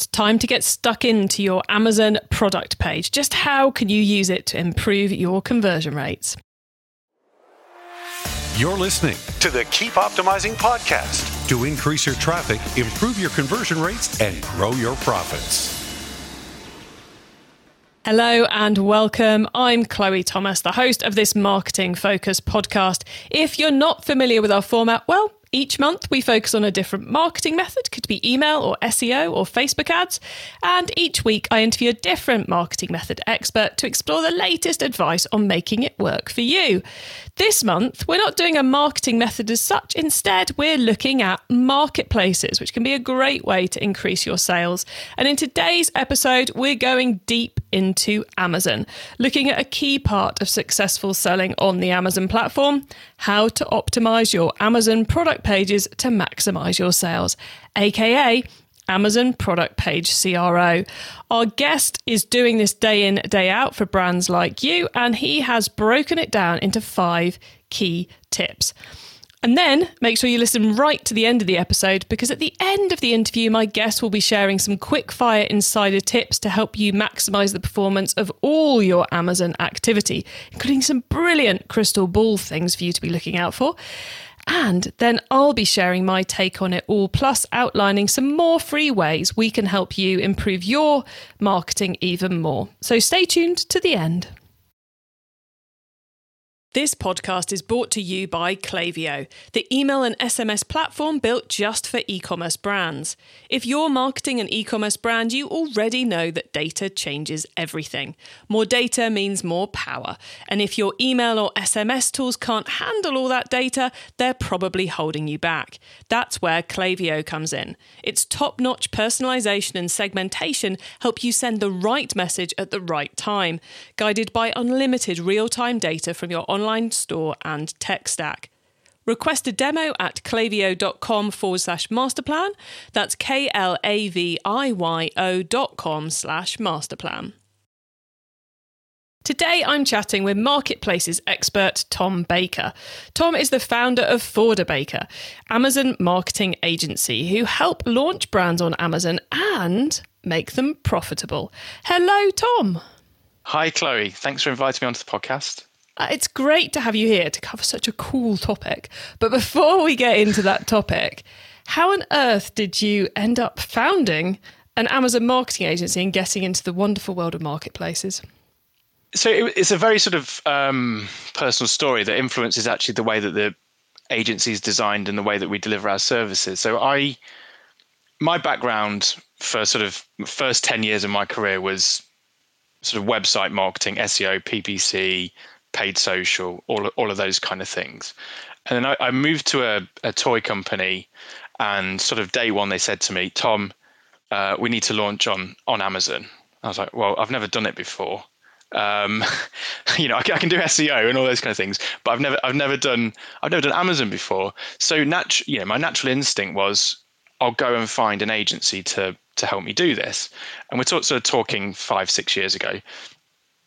It's time to get stuck into your Amazon product page. Just how can you use it to improve your conversion rates? You're listening to the Keep Optimizing podcast to increase your traffic, improve your conversion rates, and grow your profits. Hello and welcome. I'm Chloe Thomas, the host of this marketing focused podcast. If you're not familiar with our format, well, each month, we focus on a different marketing method, could be email or SEO or Facebook ads. And each week, I interview a different marketing method expert to explore the latest advice on making it work for you. This month, we're not doing a marketing method as such. Instead, we're looking at marketplaces, which can be a great way to increase your sales. And in today's episode, we're going deep into Amazon, looking at a key part of successful selling on the Amazon platform how to optimize your Amazon product pages to maximize your sales, aka Amazon product page CRO. Our guest is doing this day in, day out for brands like you, and he has broken it down into five key tips. And then make sure you listen right to the end of the episode because at the end of the interview, my guest will be sharing some quick fire insider tips to help you maximize the performance of all your Amazon activity, including some brilliant crystal ball things for you to be looking out for. And then I'll be sharing my take on it all, plus outlining some more free ways we can help you improve your marketing even more. So stay tuned to the end. This podcast is brought to you by Klaviyo, the email and SMS platform built just for e commerce brands. If you're marketing an e commerce brand, you already know that data changes everything. More data means more power. And if your email or SMS tools can't handle all that data, they're probably holding you back. That's where Klaviyo comes in. Its top notch personalization and segmentation help you send the right message at the right time, guided by unlimited real time data from your online online store and tech stack. Request a demo at klaviyo.com forward slash masterplan. That's K L A V I Y O dot com slash masterplan. Today, I'm chatting with marketplaces expert Tom Baker. Tom is the founder of Forderbaker, Amazon marketing agency, who help launch brands on Amazon and make them profitable. Hello, Tom. Hi, Chloe. Thanks for inviting me onto the podcast. Uh, it's great to have you here to cover such a cool topic. But before we get into that topic, how on earth did you end up founding an Amazon marketing agency and getting into the wonderful world of marketplaces? So it, it's a very sort of um, personal story that influences actually the way that the agency is designed and the way that we deliver our services. So I, my background for sort of first 10 years of my career was sort of website marketing, SEO, PPC, paid social, all all of those kind of things. And then I, I moved to a, a toy company, and sort of day one they said to me, Tom, uh, we need to launch on on Amazon. I was like, well, I've never done it before. Um, you know, I can, I can, do SEO and all those kind of things, but I've never, I've never done, I've never done Amazon before. So, natu- you know, my natural instinct was, I'll go and find an agency to to help me do this. And we're sort of talking five, six years ago.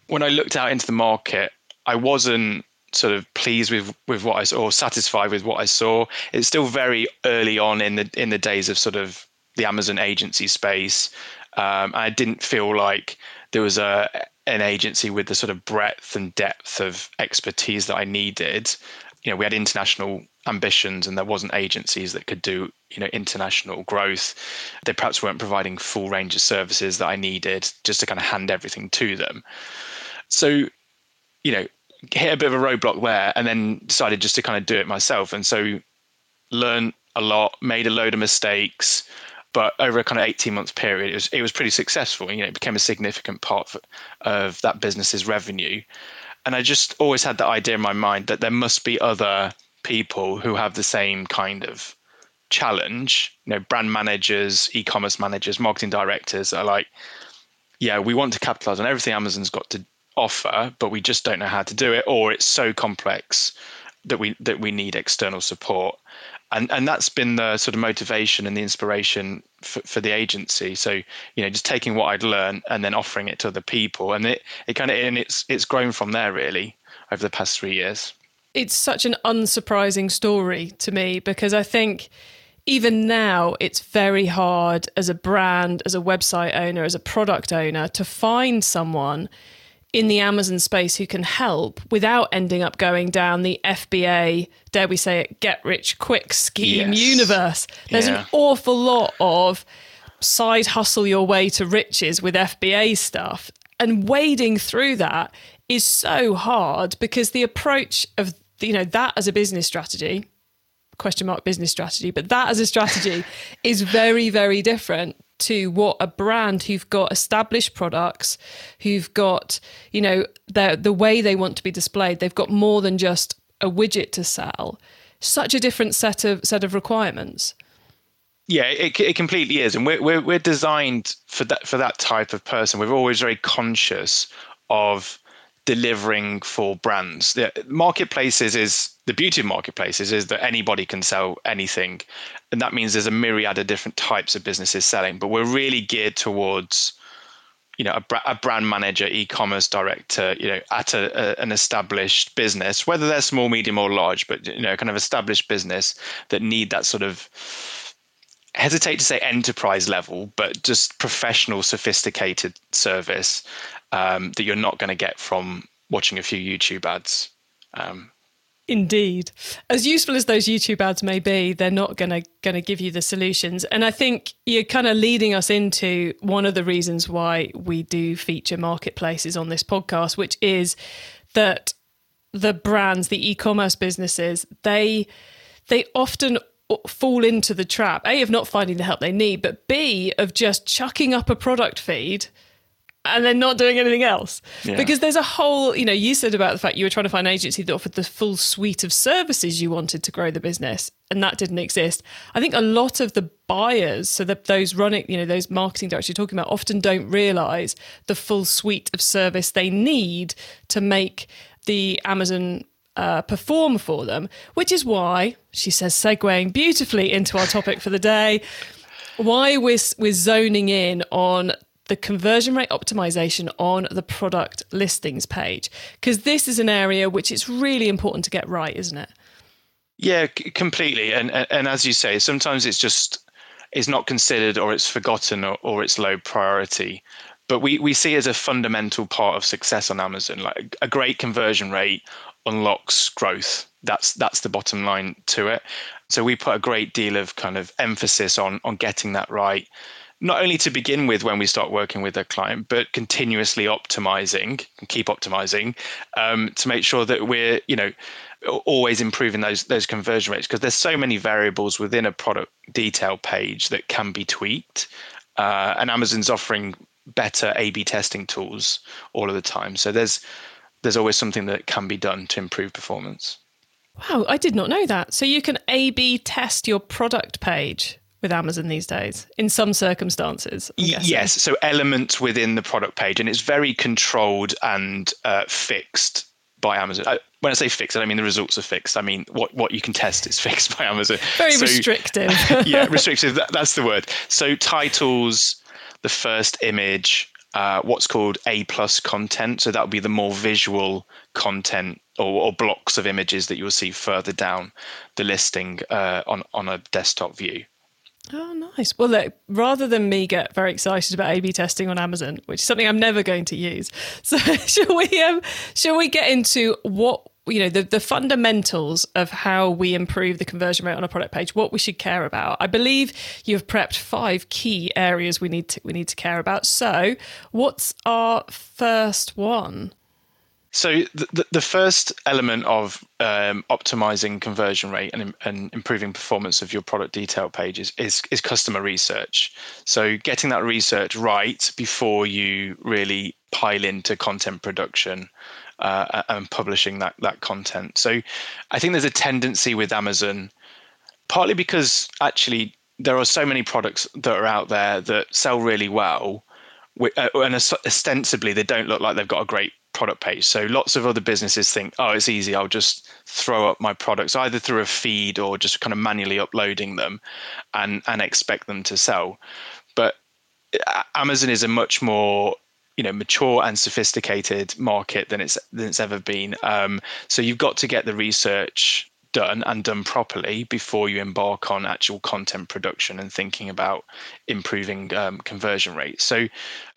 When I looked out into the market, I wasn't sort of pleased with with what I saw or satisfied with what I saw. It's still very early on in the in the days of sort of the Amazon agency space. Um, I didn't feel like there was a an agency with the sort of breadth and depth of expertise that I needed. You know, we had international ambitions, and there wasn't agencies that could do you know international growth. They perhaps weren't providing full range of services that I needed just to kind of hand everything to them. So you know, hit a bit of a roadblock there and then decided just to kind of do it myself. And so learned a lot, made a load of mistakes, but over a kind of 18 month period, it was, it was pretty successful. You know, it became a significant part of that business's revenue. And I just always had that idea in my mind that there must be other people who have the same kind of challenge, you know, brand managers, e-commerce managers, marketing directors are like, yeah, we want to capitalize on everything Amazon's got to offer, but we just don't know how to do it, or it's so complex that we that we need external support. And and that's been the sort of motivation and the inspiration for, for the agency. So you know, just taking what I'd learned and then offering it to other people, and it it kind of and it's it's grown from there really over the past three years. It's such an unsurprising story to me because I think even now, it's very hard as a brand, as a website owner, as a product owner to find someone in the Amazon space who can help without ending up going down the FBA, dare we say it, get rich quick scheme Yes. universe. There's Yeah. an awful lot of side hustle your way to riches with FBA stuff. And wading through that is so hard because the approach of you know that as a business strategy question mark business strategy but that as a strategy is very very different to what a brand who've got established products who've got you know the the way they want to be displayed. They've got more than just a widget to sell. Such a different set of set of requirements. Yeah, it, it completely is, and we're, we're we're designed for that for that type of person. We're always very conscious of delivering for brands. The marketplaces is the beauty of marketplaces is that anybody can sell anything, and that means there's a myriad of different types of businesses selling. But we're really geared towards you know a, a brand manager e-commerce director you know at a, a, an established business whether they're small medium or large but you know kind of established business that need that sort of hesitate to say enterprise level, but just professional, sophisticated service um, that you're not going to get from watching a few YouTube ads. Um, Indeed. As useful as those YouTube ads may be, they're not going to going to give you the solutions. And I think you're kind of leading us into one of the reasons why we do feature marketplaces on this podcast, which is that the brands, the e-commerce businesses, they they often fall into the trap a of not finding the help they need, but b of just chucking up a product feed and then not doing anything else. Yeah. Because there's a whole, you know, you said about the fact you were trying to find an agency that offered the full suite of services you wanted to grow the business, and that didn't exist. I think a lot of the buyers, so that those running, you know, those marketing directors you're talking about, often don't realize the full suite of service they need to make the Amazon uh, perform for them, which is why she says, segueing beautifully into our topic for the day, why we're, we're zoning in on the conversion rate optimization on the product listings page because this is an area which it's really important to get right isn't it yeah, c- completely. And, and and as you say, sometimes it's just it's not considered or it's forgotten or, or it's low priority. But we, we see as a fundamental part of success on Amazon, like a great conversion rate unlocks growth. That's that's the bottom line to it. So we put a great deal of kind of emphasis on on getting that right, not only to begin with when we start working with a client, but continuously optimizing and keep optimizing um, to make sure that we're you know always improving those those conversion rates because there's so many variables within a product detail page that can be tweaked, uh, and Amazon's offering better A/B testing tools all of the time. So there's there's always something that can be done to improve performance. wow i did not know that so you can a b test your product page with amazon these days in some circumstances I'm Y- guessing. Yes, so elements within the product page, and it's very controlled and uh, fixed by Amazon. Uh, when I say fixed, I don't mean the results are fixed. I mean what what you can test is fixed by Amazon. very So- restrictive yeah, restrictive. That, that's the word. So titles, the first image, uh, what's called A plus content. So that would be the more visual content or, or blocks of images that you'll see further down the listing uh, on on a desktop view. Oh, nice. Well, look, rather than me get very excited about A/B testing on Amazon, which is something I'm never going to use, so shall we? Um, shall we get into what you know the the fundamentals of how we improve the conversion rate on a product page? What we should care about? I believe you've prepped five key areas we need to we need to care about. So, what's our first one? So the, the, first element of um, optimizing conversion rate and, and improving performance of your product detail pages is, is customer research. So getting that research right before you really pile into content production uh, and publishing that, that content. So I think there's a tendency with Amazon, partly because actually there are so many products that are out there that sell really well, uh, and ostensibly they don't look like they've got a great product page. So lots of other businesses think, oh, it's easy. I'll just throw up my products either through a feed or just kind of manually uploading them, and and expect them to sell. But Amazon is a much more you know mature and sophisticated market than it's than it's ever been. Um, so you've got to get the research done and done properly before you embark on actual content production and thinking about improving um, conversion rates. So,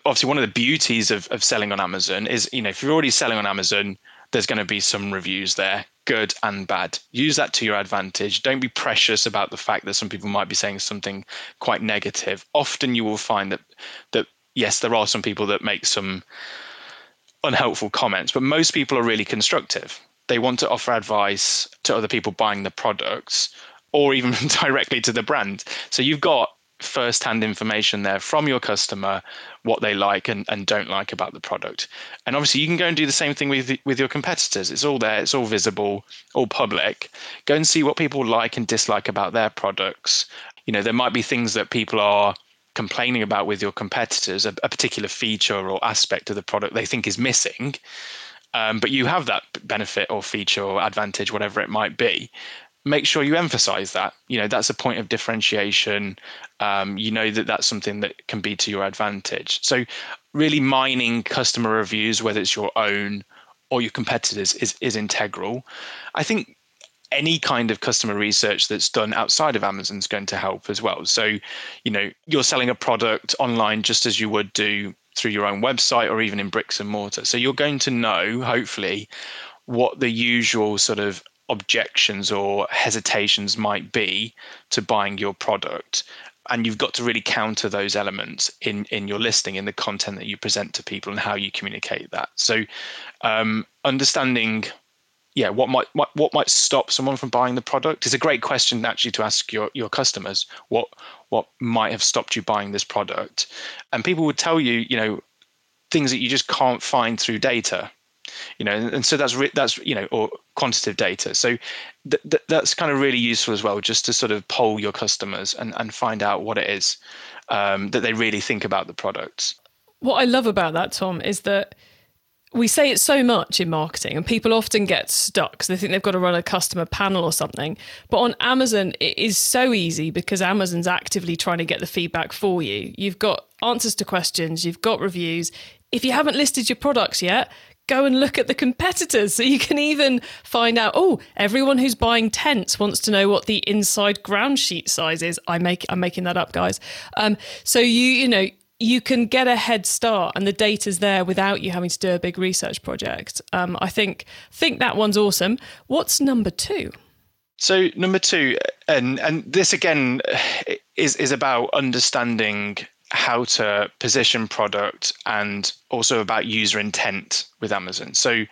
obviously, one of the beauties of, of selling on Amazon is, you know, if you're already selling on Amazon, there's going to be some reviews there, good and bad. Use that to your advantage. Don't be precious about the fact that some people might be saying something quite negative. Often you will find that that yes, there are some people that make some unhelpful comments, but most people are really constructive. They want to offer advice to other people buying the products or even directly to the brand. So you've got first-hand information there from your customer what they like and, and don't like about the product. And obviously you can go and do the same thing with with your competitors. It's all there. It's all visible all public. Go and see what people like and dislike about their products. You know there might be things that people are complaining about with your competitors a, a particular feature or aspect of the product they think is missing um, but you have that benefit or feature or advantage whatever it might be. Make sure you emphasize that. You know that's a point of differentiation. Um, you know that that's something that can be to your advantage. So really mining customer reviews whether it's your own or your competitors is, is integral. I think any kind of customer research that's done outside of amazon is going to help as well. So you know you're selling a product online just as you would do through your own website or even in bricks and mortar. So you're going to know hopefully what the usual sort of objections or hesitations might be to buying your product. And you've got to really counter those elements in in your listing in the content that you present to people and how you communicate that. So um, understanding yeah what might what, what might stop someone from buying the product is a great question actually to ask your your customers. What what might have stopped you buying this product. And people would tell you you know things that you just can't find through data you know and, so that's re- that's you know or quantitative data. So th- th- that's kind of really useful as well just to sort of poll your customers and, and find out what it is um, that they really think about the products. What i love about that tom is that we say it so much in marketing, and people often get stuck because they think they've got to run a customer panel or something. But on Amazon, it is so easy because Amazon's actively trying to get the feedback for you. You've got answers to questions, you've got reviews. If you haven't listed your products yet, go and look at the competitors. So you can even find out, oh, everyone who's buying tents wants to know what the inside ground sheet size is. I make I'm making that up, guys. Um, so you, you know, you can get a head start and the data's there without you having to do a big research project. Um, I think think that one's awesome. What's number two? So number two, and and this again is is about understanding how to position product and also about user intent with Amazon. So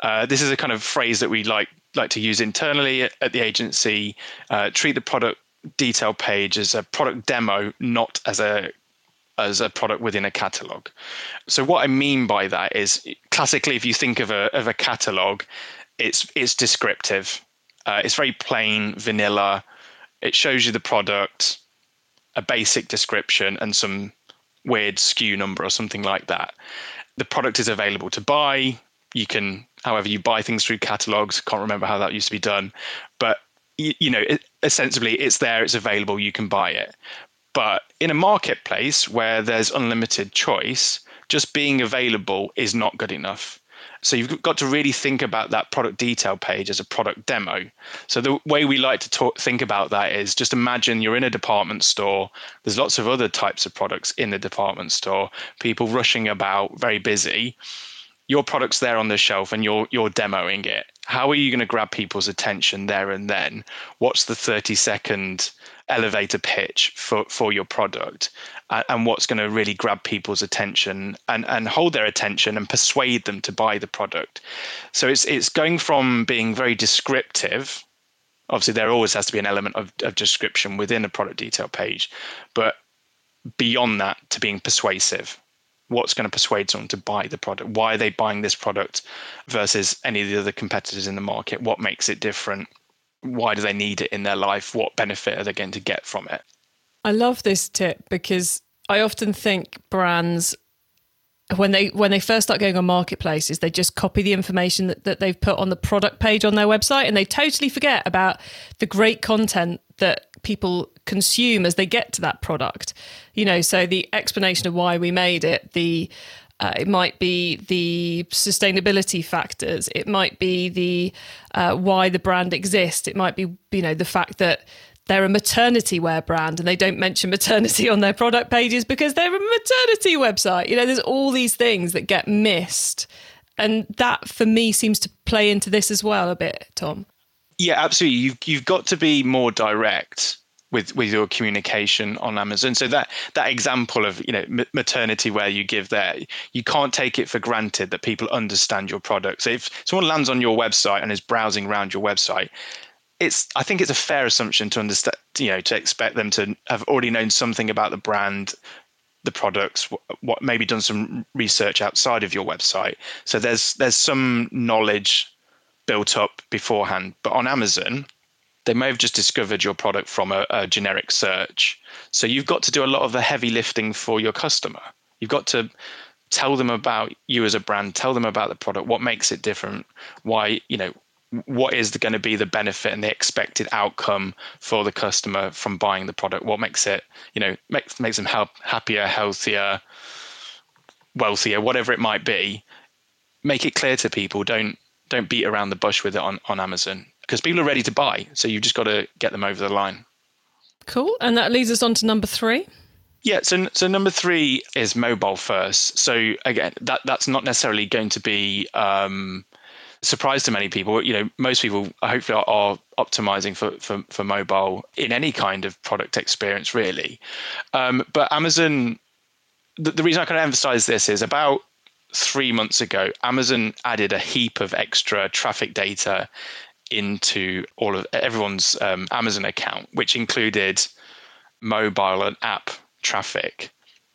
uh, this is a kind of phrase that we like like to use internally at, the agency. Uh, treat the product detail page as a product demo, not as a as a product within a catalog. So what I mean by that is classically, if you think of a of a catalog, it's it's descriptive. Uh, it's very plain, vanilla. It shows you the product a basic description and some weird SKU number or something like that. The product is available to buy. You can, however, you buy things through catalogs. Can't remember how that used to be done, but you, you know, it, it's there. It's available. You can buy it. But in a marketplace where there's unlimited choice, just being available is not good enough. So you've got to really think about that product detail page as a product demo. So the way we like to talk, think about that is just imagine you're in a department store. There's lots of other types of products in the department store. People rushing about, very busy. Your product's there on the shelf and you're you're demoing it. How are you going to grab people's attention there and then? What's the 30 second elevator pitch for, for your product and, what's going to really grab people's attention and, and hold their attention and persuade them to buy the product. So it's it's going from being very descriptive. Obviously, there always has to be an element of, of description within a product detail page, but beyond that to being persuasive what's going to persuade someone to buy the product why are they buying this product versus any of the other competitors in the market what makes it different why do they need it in their life? What benefit are they going to get from it? I love this tip because I often think brands when they when they first start going on marketplaces they just copy the information that, that they've put on the product page on their website and they totally forget about the great content that people consume as they get to that product you know so the explanation of why we made it the Uh, it might be the sustainability factors. It might be the uh, why the brand exists. It might be you know the fact that they're a maternity wear brand and they don't mention maternity on their product pages because they're a maternity website. You know, there's all these things that get missed. And that for me seems to play into this as well a bit, Tom. Yeah, absolutely. You've you've got to be more direct with with your communication on Amazon. So that that example of you know maternity wear you give there, you can't take it for granted that people understand your product. So if someone lands on your website and is browsing around your website, it's I think it's a fair assumption to understand you know to expect them to have already known something about the brand, the products, what, what maybe done some research outside of your website. So there's there's some knowledge built up beforehand. But on Amazon, they may have just discovered your product from a, a, generic search. So you've got to do a lot of the heavy lifting for your customer. You've got to tell them about you as a brand, tell them about the product, what makes it different, why, you know, what is going to be the benefit and the expected outcome for the customer from buying the product? What makes it, you know, makes makes them help happier, healthier, wealthier, whatever it might be. Make it clear to people. Don't don't beat around the bush with it on, on Amazon because people are ready to buy. So you've just got to get them over the line. Cool. And that leads us on to number three. Yeah, so so number three is mobile first. So again, that that's not necessarily going to be um, surprise to many people. You know, most people hopefully are, are optimizing for, for for mobile in any kind of product experience, really. Um, but Amazon, the, the reason I kind of emphasize this is about three months ago, Amazon added a heap of extra traffic data into all of everyone's um, Amazon account, which included mobile and app traffic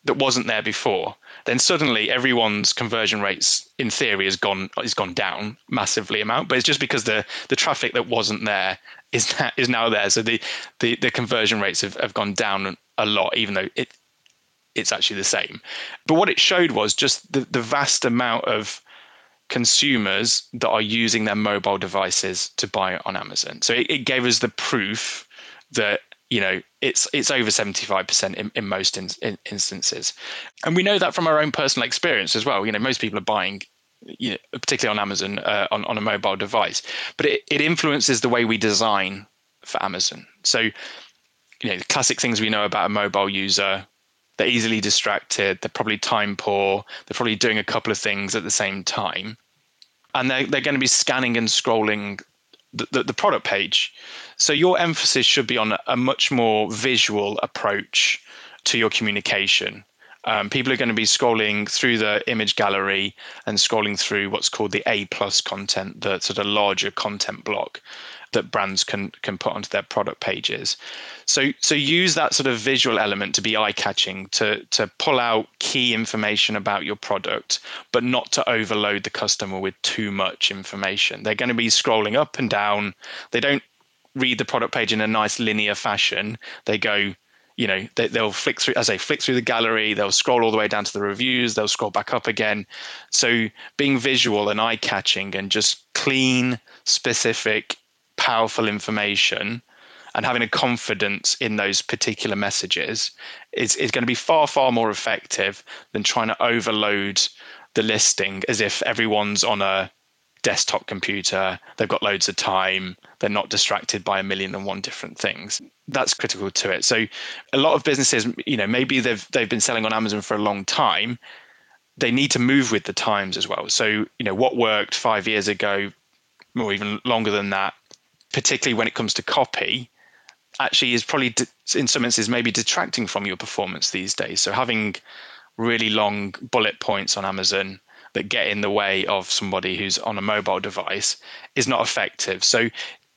that wasn't there before. Then suddenly everyone's conversion rates, in theory, has gone has gone down massively amount. But it's just because the the traffic that wasn't there is that is now there. So the the, the conversion rates have, have gone down a lot, even though it it's actually the same. But what it showed was just the, the vast amount of consumers that are using their mobile devices to buy on Amazon. So it, it gave us the proof that you know it's it's over 75% in, in most in, in instances. And we know that from our own personal experience as well. You know most people are buying you know, particularly on amazon uh, on, on a mobile device. But it, it influences the way we design for amazon. So you know classic things we know about a mobile user they're easily distracted, they're probably time poor, they're probably doing a couple of things at the same time. And they're, they're going to be scanning and scrolling the, the, the product page. So your emphasis should be on a, a much more visual approach to your communication. Um, people are going to be scrolling through the image gallery and scrolling through what's called the A plus content, the sort of larger content block that brands can can put onto their product pages. So so use that sort of visual element to be eye catching to to pull out key information about your product, but not to overload the customer with too much information. They're going to be scrolling up and down. They don't read the product page in a nice linear fashion. They go you know they, will flick through as they flick through the gallery they'll scroll all the way down to the reviews they'll scroll back up again. So being visual and eye catching and just clean specific powerful information and having a confidence in those particular messages is, is going to be far, far more effective than trying to overload the listing as if everyone's on a desktop computer, they've got loads of time, they're not distracted by a million and one different things. That's critical to it. So a lot of businesses, you know, maybe they've they've been selling on Amazon for a long time. They need to move with the times as well. So, you know, what worked five years ago, or even longer than that, particularly when it comes to copy, actually is probably in some instances maybe detracting from your performance these days. So having really long bullet points on Amazon that get in the way of somebody who's on a mobile device is not effective. So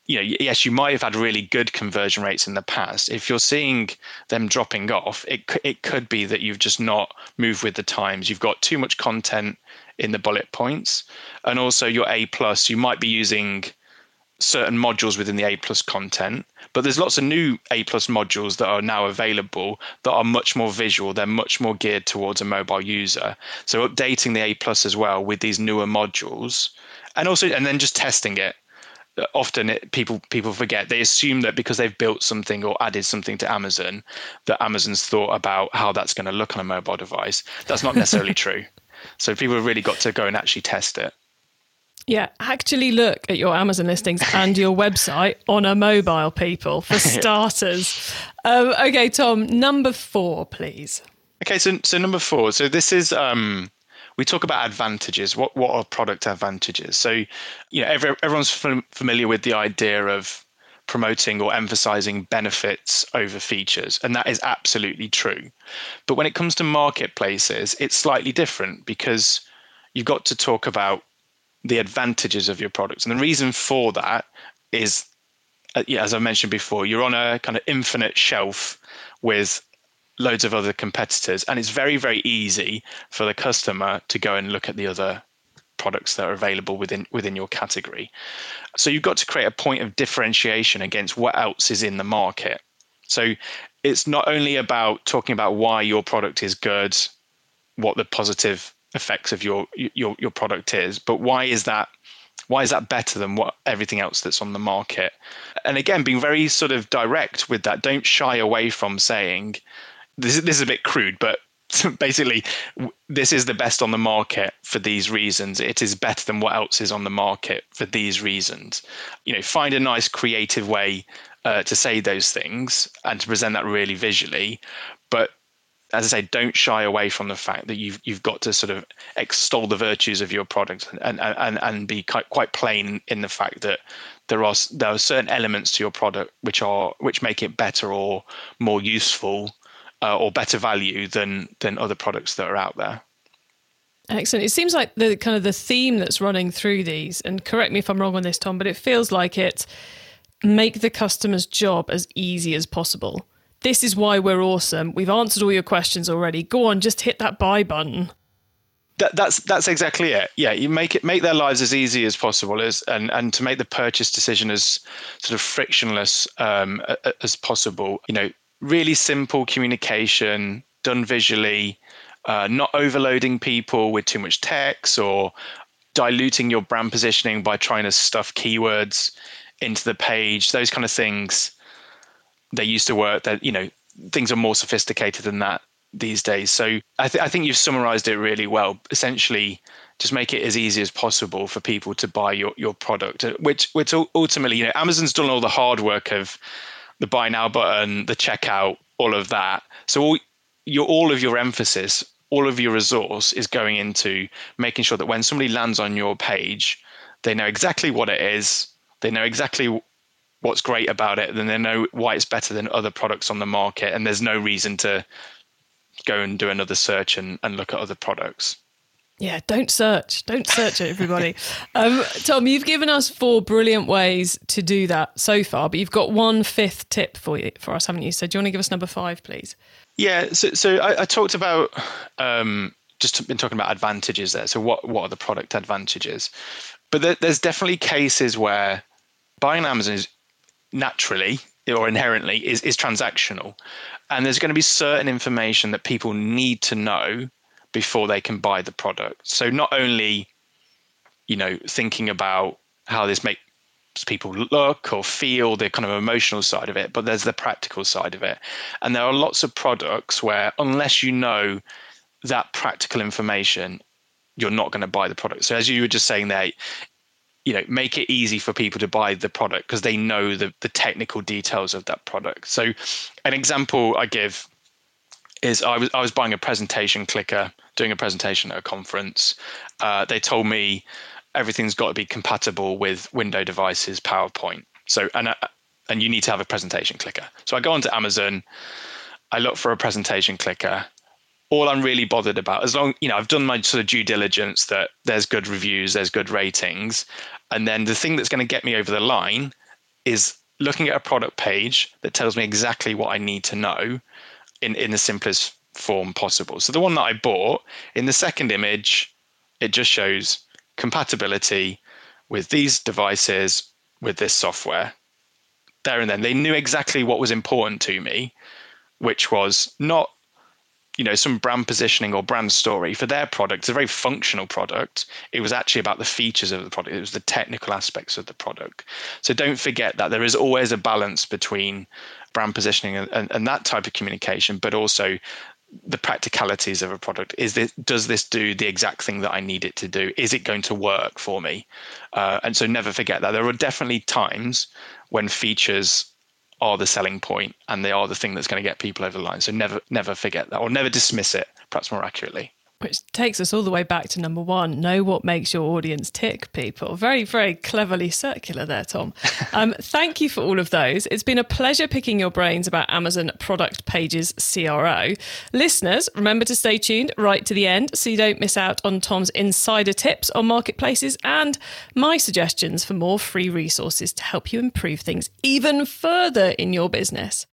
you know, yes, you might have had really good conversion rates in the past. If you're seeing them dropping off, it it could be that you've just not moved with the times. You've got too much content in the bullet points, and also your A plus. You might be using certain modules within the A plus content, but there's lots of new A plus modules that are now available that are much more visual. They're much more geared towards a mobile user. So updating the A plus as well with these newer modules, and also and then just testing it. Often it, people people forget they assume that because they've built something or added something to Amazon, that Amazon's thought about how that's going to look on a mobile device. That's not necessarily true. So people have really got to go and actually test it. Yeah, actually look at your Amazon listings and your website on a mobile, people, for starters. um, okay, Tom, number four, please. Okay, so so number four. So this is um, we talk about advantages. What what are product advantages? So, you know, every, everyone's familiar with the idea of promoting or emphasizing benefits over features, and that is absolutely true. But when it comes to marketplaces, it's slightly different because you've got to talk about the advantages of your products. And the reason for that is, uh, as I mentioned before, you're on a kind of infinite shelf with loads of other competitors, and it's very, very easy for the customer to go and look at the other products that are available within within your category. So you've got to create a point of differentiation against what else is in the market. So it's not only about talking about why your product is good, what the positive effects of your your your product is but why is that why is that better than what everything else that's on the market? And again being very sort of direct with that don't shy away from saying this is, this is a bit crude but basically this is the best on the market for these reasons. It is better than what else is on the market for these reasons. You know find a nice creative way uh, to say those things and to present that really visually but as I say, don't shy away from the fact that you've you've got to sort of extol the virtues of your product and and and and be quite quite plain in the fact that there are there are certain elements to your product which are which make it better or more useful uh, or better value than than other products that are out there. Excellent. It seems like the kind of the theme that's running through these, and correct me if I'm wrong on this, Tom, but it feels like it make the customer's job as easy as possible this is why we're awesome. We've answered all your questions already. Go on, just hit that buy button. That, that's that's exactly it. Yeah, you make it make their lives as easy as possible, as and and to make the purchase decision as sort of frictionless um, as possible. You know, really simple communication done visually, uh, not overloading people with too much text or diluting your brand positioning by trying to stuff keywords into the page. Those kind of things they used to work that you know things are more sophisticated than that these days. So I, th- I think you've summarized it really well. Essentially just make it as easy as possible for people to buy your, your product uh, which which ultimately you know amazon's done all the hard work of the buy now button the checkout all of that. So all your all of your emphasis all of your resource is going into making sure that when somebody lands on your page they know exactly what it is they know exactly what's great about it, then they know why it's better than other products on the market, and there's no reason to go and do another search and, and look at other products. Yeah, don't search. Don't search it, everybody. um, Tom, you've given us four brilliant ways to do that so far, but you've got one fifth tip for you for us, haven't you? So, do you want to give us number five, please? Yeah. So, so I, I talked about um, just been talking about advantages there. So, what what are the product advantages? But there, there's definitely cases where buying on Amazon is naturally or inherently is, is transactional. And there's going to be certain information that people need to know before they can buy the product. So not only, you know, thinking about how this makes people look or feel the kind of emotional side of it, but there's the practical side of it. And there are lots of products where unless you know that practical information, you're not going to buy the product. So as you were just saying there, you know make it easy for people to buy the product because they know the, the technical details of that product so an example i give is I was I was buying a presentation clicker, doing a presentation at a conference. Uh, they told me everything's got to be compatible with Windows devices, PowerPoint. So and uh, and you need to have a presentation clicker. So I go onto Amazon, I look for a presentation clicker, all I'm really bothered about, as long you know, I've done my sort of due diligence that there's good reviews, there's good ratings, and then the thing that's going to get me over the line is looking at a product page that tells me exactly what I need to know in in the simplest form possible. So the one that I bought in the second image, it just shows compatibility with these devices with this software. There and then they knew exactly what was important to me, which was not you know some brand positioning or brand story for their product it's a very functional product it was actually about the features of the product it was the technical aspects of the product so don't forget that there is always a balance between brand positioning and, and, and that type of communication but also the practicalities of a product. Is this does this do the exact thing that I need it to do? Is it going to work for me? Uh, and so never forget that there are definitely times when features are the selling point and they are the thing that's going to get people over the line. So never never forget that or never dismiss it. Perhaps more accurately. Which takes us all the way back to number one know what makes your audience tick, people. Very, very cleverly circular there, Tom. Um, thank you for all of those. It's been a pleasure picking your brains about Amazon Product Pages CRO. Listeners, remember to stay tuned right to the end so you don't miss out on Tom's insider tips on marketplaces and my suggestions for more free resources to help you improve things even further in your business.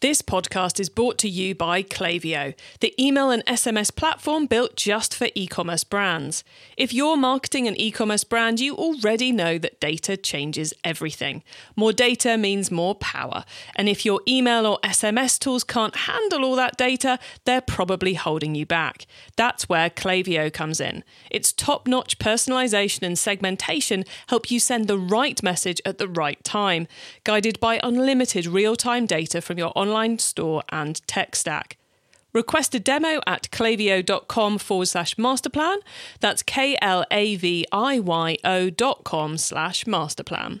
This podcast is brought to you by Klaviyo, the email and SMS platform built just for e commerce brands. If you're marketing an e commerce brand, you already know that data changes everything. More data means more power. And if your email or SMS tools can't handle all that data, they're probably holding you back. That's where Klaviyo comes in. Its top notch personalization and segmentation help you send the right message at the right time, guided by unlimited real time data from your online store and tech stack. Request a demo at klaviyo.com forward slash masterplan. That's K L A V I Y O dot com slash masterplan.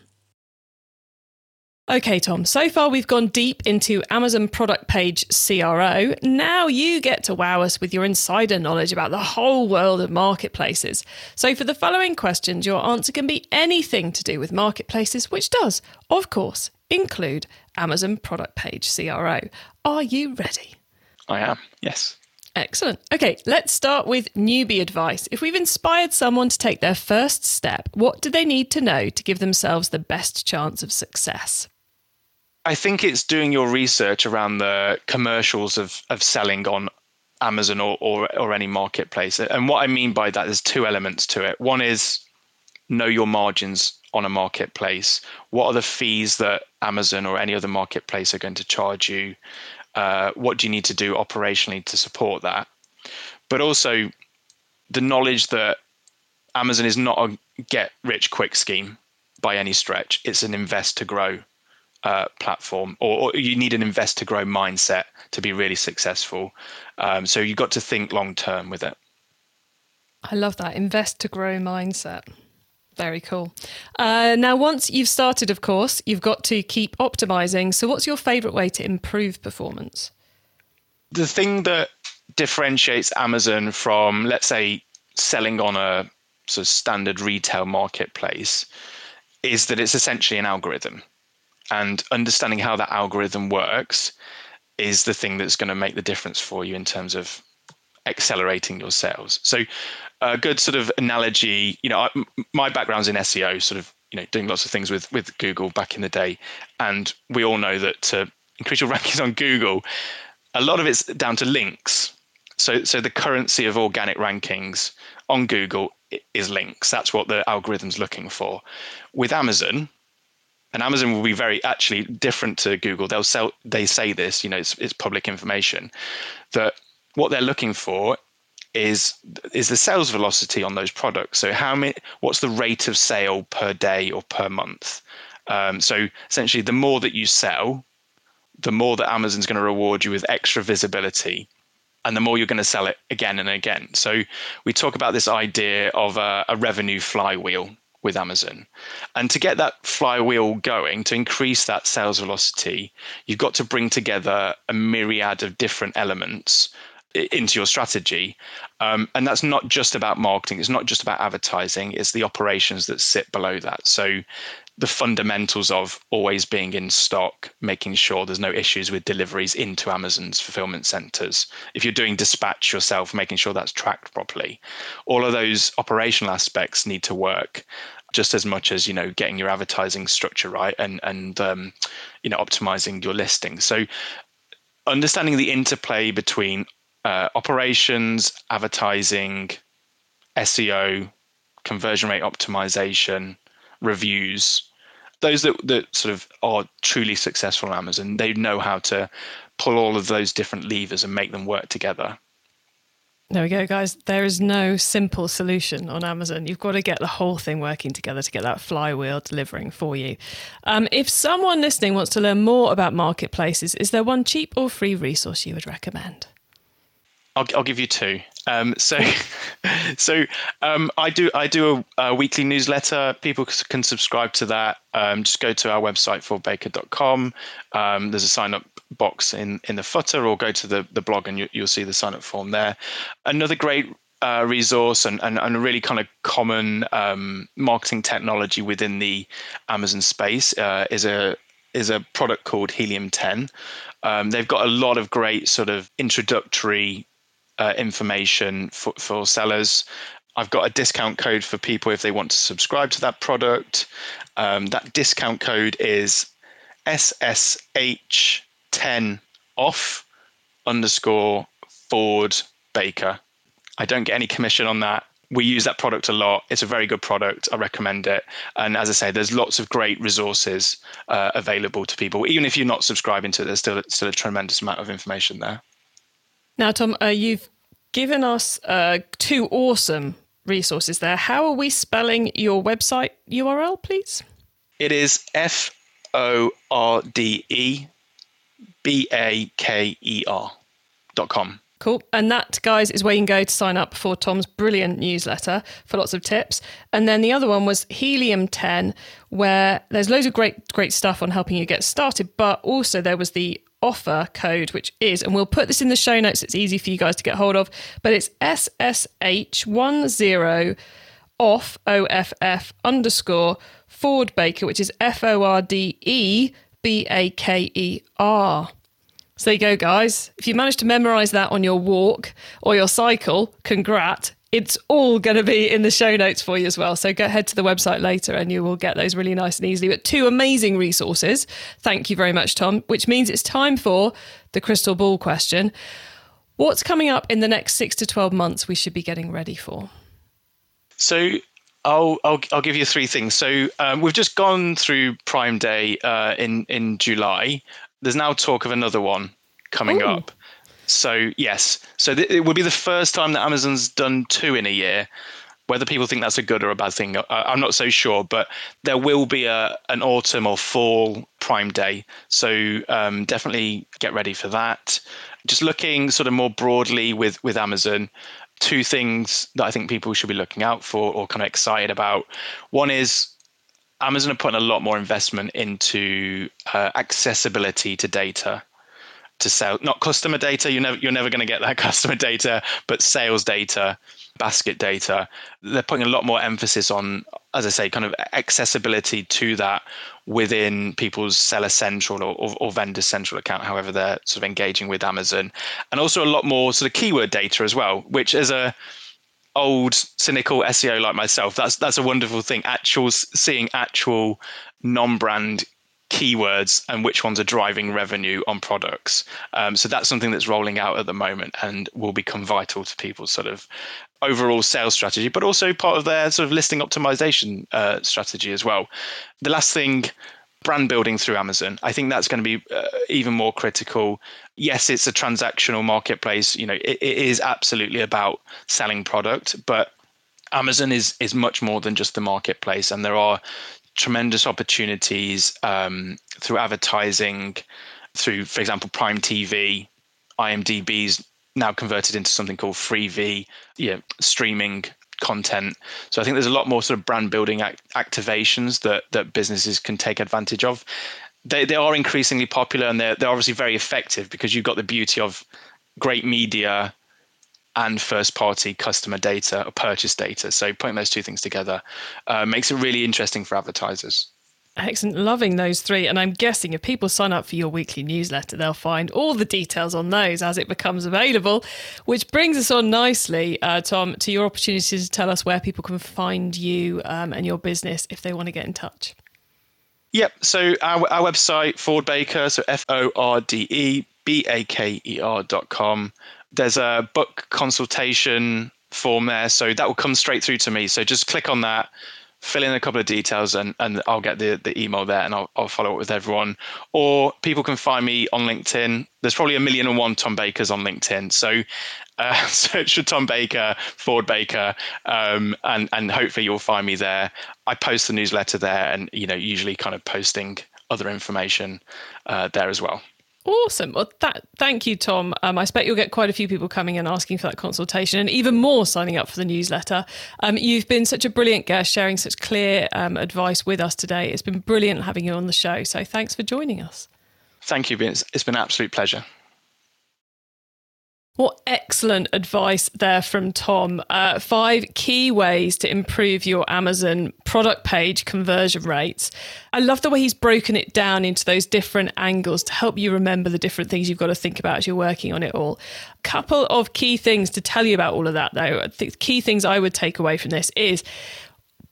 Okay, Tom, so far we've gone deep into Amazon product page CRO. Now you get to wow us with your insider knowledge about the whole world of marketplaces. So, for the following questions, your answer can be anything to do with marketplaces, which does, of course, include Amazon product page CRO. Are you ready? I am, yes. Excellent. Okay, let's start with newbie advice. If we've inspired someone to take their first step, what do they need to know to give themselves the best chance of success? I think it's doing your research around the commercials of of selling on Amazon or, or or any marketplace. And what I mean by that is two elements to it. One is know your margins on a marketplace. What are the fees that Amazon or any other marketplace are going to charge you? Uh, what do you need to do operationally to support that? But also the knowledge that Amazon is not a get rich quick scheme by any stretch. It's an invest to grow uh, platform, or, or, you need an invest to grow mindset to be really successful. Um, so you've got to think long term with it. I love that invest to grow mindset. Very cool. Uh, now, once you've started, of course, you've got to keep optimizing. So, what's your favorite way to improve performance? The thing that differentiates Amazon from, let's say, selling on a sort of standard retail marketplace is that it's essentially an algorithm and understanding how that algorithm works is the thing that's going to make the difference for you in terms of accelerating your sales. So, a good sort of analogy, you know, I, my background's in SEO, sort of, you know, doing lots of things with with Google back in the day, and we all know that to increase your rankings on Google, a lot of it's down to links. So, so the currency of organic rankings on Google is links. That's what the algorithm's looking for. With Amazon, and Amazon will be very actually different to Google. They'll sell. They say this. You know, it's, it's public information that what they're looking for is is the sales velocity on those products. So how many? What's the rate of sale per day or per month? Um, so essentially, the more that you sell, the more that Amazon's going to reward you with extra visibility and the more you're going to sell it again and again. So we talk about this idea of a, a revenue flywheel with Amazon. And to get that flywheel going, to increase that sales velocity, you've got to bring together a myriad of different elements into your strategy. Um, and that's not just about marketing, it's not just about advertising, it's the operations that sit below that. So the fundamentals of always being in stock, making sure there's no issues with deliveries into Amazon's fulfillment centers. If you're doing dispatch yourself, making sure that's tracked properly. All of those operational aspects need to work just as much as you know getting your advertising structure right and and um, you know optimizing your listing. So understanding the interplay between uh, operations, advertising, SEO, conversion rate optimization, reviews, those that, that sort of are truly successful on Amazon, they know how to pull all of those different levers and make them work together. There we go, guys. There is no simple solution on Amazon. You've got to get the whole thing working together to get that flywheel delivering for you. Um, if someone listening wants to learn more about marketplaces, is there one cheap or free resource you would recommend? I'll, I'll give you two. Um, so, so um, I do I do a, a, weekly newsletter. People can subscribe to that. Um, just go to our website fordbaker.com. Um, there's a sign up box in in the footer, or go to the the blog and you, will see the sign up form there. Another great uh, resource and, and, and a really kind of common um, marketing technology within the Amazon space uh, is a is a product called Helium 10. Um, they've got a lot of great sort of introductory uh, information for, for sellers. I've got a discount code for people if they want to subscribe to that product. Um, that discount code is SSH10 off underscore Forde Baker. I don't get any commission on that. We use that product a lot. It's a very good product. I recommend it. And as I say, there's lots of great resources uh, available to people. Even if you're not subscribing to it, there's still still a tremendous amount of information there. Now, Tom, uh, you've given us uh, two awesome resources there. How are we spelling your website URL, please? It is F O R D E B A K E R dot com. Cool. And that, guys, is where you can go to sign up for Tom's brilliant newsletter for lots of tips. And then the other one was Helium 10, where there's loads of great, great stuff on helping you get started. But also there was the offer code, which is, and we'll put this in the show notes, it's easy for you guys to get hold of, but it's SSH10 off OFF underscore Forde Baker, which is F O R D E B A K E R. So there you go, guys. If you manage to memorize that on your walk or your cycle, congrat. It's all going to be in the show notes for you as well. So go head to the website later and you will get those really nice and easily. But two amazing resources. Thank you very much, Tom, which means it's time for the crystal ball question. What's coming up in the next six to 12 months we should be getting ready for? So I'll, I'll, I'll give you three things. So um, we've just gone through Prime Day uh, in in July. There's now talk of another one coming Ooh. up. So yes, so th- it would be the first time that Amazon's done two in a year. Whether people think that's a good or a bad thing, I'm not so sure. But there will be a an autumn or fall Prime Day, so um, definitely get ready for that. Just looking sort of more broadly with with Amazon, two things that I think people should be looking out for or kind of excited about. One is Amazon are putting a lot more investment into uh, accessibility to data to sell not customer data you're never you're never going to get that customer data but sales data basket data. They're putting a lot more emphasis on as i say kind of accessibility to that within people's seller central or, or, or, vendor central account however they're sort of engaging with amazon. And also a lot more sort of keyword data as well which as a old cynical seo like myself that's that's a wonderful thing. Actual seeing actual non-brand keywords and which ones are driving revenue on products. Um, so that's something that's rolling out at the moment and will become vital to people's sort of overall sales strategy, but also part of their sort of listing optimization uh, strategy as well. The last thing. Brand building through Amazon. I think that's going to be uh, even more critical. Yes, it's a transactional marketplace. You know, it, it is absolutely about selling product, but Amazon is is much more than just the marketplace, and there are tremendous opportunities um, through advertising, through, for example, Prime TV, IMDb's now converted into something called Freevee, yeah, streaming content. So I think there's a lot more sort of brand building act- activations that that businesses can take advantage of. They they are increasingly popular and they're they're obviously very effective because you've got the beauty of great media and first party customer data or purchase data. So putting those two things together uh, makes it really interesting for advertisers. Excellent. Loving those three. And I'm guessing if people sign up for your weekly newsletter, they'll find all the details on those as it becomes available, which brings us on nicely, uh, Tom, to your opportunity to tell us where people can find you um, and your business if they want to get in touch. Yep. So our, our website, Forde Baker, so F O R D E B A K E R dot com there's a book consultation form there, so that will come straight through to me. So just click on that, fill in a couple of details and, and I'll get the, the email there and I'll, I'll follow up with everyone. Or people can find me on LinkedIn. There's probably a million and one Tom Bakers on LinkedIn. So uh, search for Tom Baker, Forde Baker, um, and, and hopefully you'll find me there. I post the newsletter there and, you know, usually kind of posting other information uh, there as well. Awesome. Well, that, thank you, Tom. Um, I expect you'll get quite a few people coming and asking for that consultation and even more signing up for the newsletter. Um, you've been such a brilliant guest, sharing such clear um, advice with us today. It's been brilliant having you on the show. So thanks for joining us. Thank you. It's, it's been an absolute pleasure. What excellent advice there from Tom. Uh, five key ways to improve your Amazon product page conversion rates. I love the way he's broken it down into those different angles to help you remember the different things you've got to think about as you're working on it all. A couple of key things to tell you about all of that, though. The key things I would take away from this is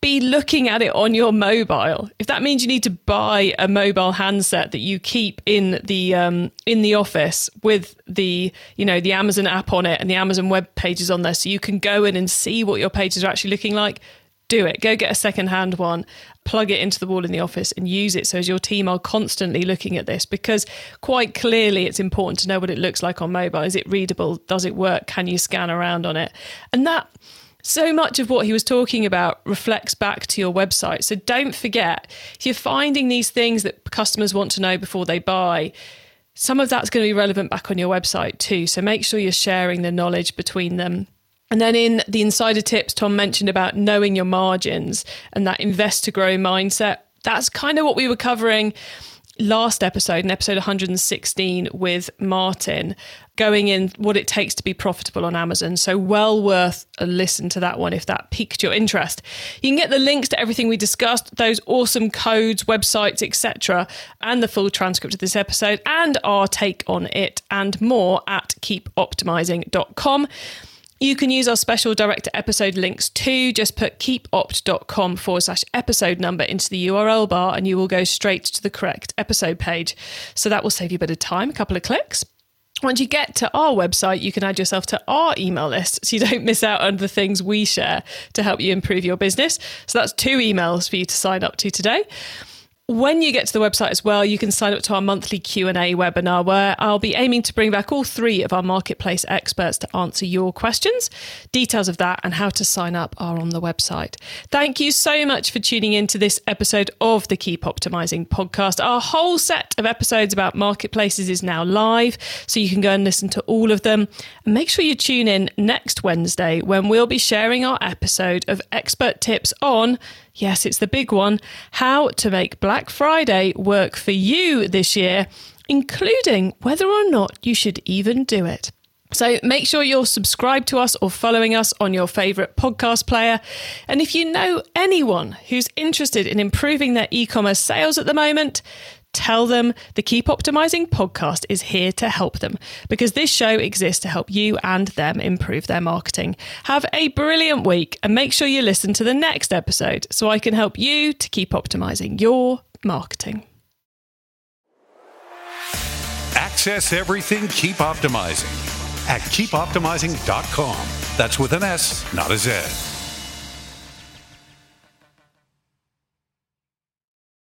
be looking at it on your mobile. If that means you need to buy a mobile handset that you keep in the um, in the office with the you know the Amazon app on it and the Amazon web pages on there, so you can go in and see what your pages are actually looking like. Do it. Go get a second hand one, plug it into the wall in the office, and use it so as your team are constantly looking at this because quite clearly it's important to know what it looks like on mobile. Is it readable? Does it work? Can you scan around on it? And that so much of what he was talking about reflects back to your website. So don't forget, if you're finding these things that customers want to know before they buy, some of that's going to be relevant back on your website too. So make sure you're sharing the knowledge between them. And then in the insider tips, Tom mentioned about knowing your margins and that invest to grow mindset. That's kind of what we were covering last episode, in episode 116 with Martin, going in what it takes to be profitable on Amazon. So, well worth a listen to that one if that piqued your interest. You can get the links to everything we discussed, those awesome codes, websites, etc., and the full transcript of this episode and our take on it and more at keepoptimizing.com. You can use our special director episode links too. Just put keepopt.com forward slash episode number into the URL bar and you will go straight to the correct episode page. So that will save you a bit of time, a couple of clicks. Once you get to our website, you can add yourself to our email list so you don't miss out on the things we share to help you improve your business. So that's two emails for you to sign up to today when you get to the website as well, you can sign up to our monthly Q&A webinar where I'll be aiming to bring back all three of our marketplace experts to answer your questions. Details of that and how to sign up are on the website. Thank you so much for tuning in to this episode of the Keep Optimizing podcast. Our whole set of episodes about marketplaces is now live, so you can go and listen to all of them. And make sure you tune in next Wednesday when we'll be sharing our episode of expert tips on Yes, it's the big one how to make Black Friday work for you this year, including whether or not you should even do it. So make sure you're subscribed to us or following us on your favourite podcast player. And if you know anyone who's interested in improving their e commerce sales at the moment, Tell them the Keep Optimizing podcast is here to help them because this show exists to help you and them improve their marketing. Have a brilliant week and make sure you listen to the next episode so I can help you to keep optimizing your marketing. Access everything Keep Optimizing at keepoptimizing.com. That's with an S, not a Z.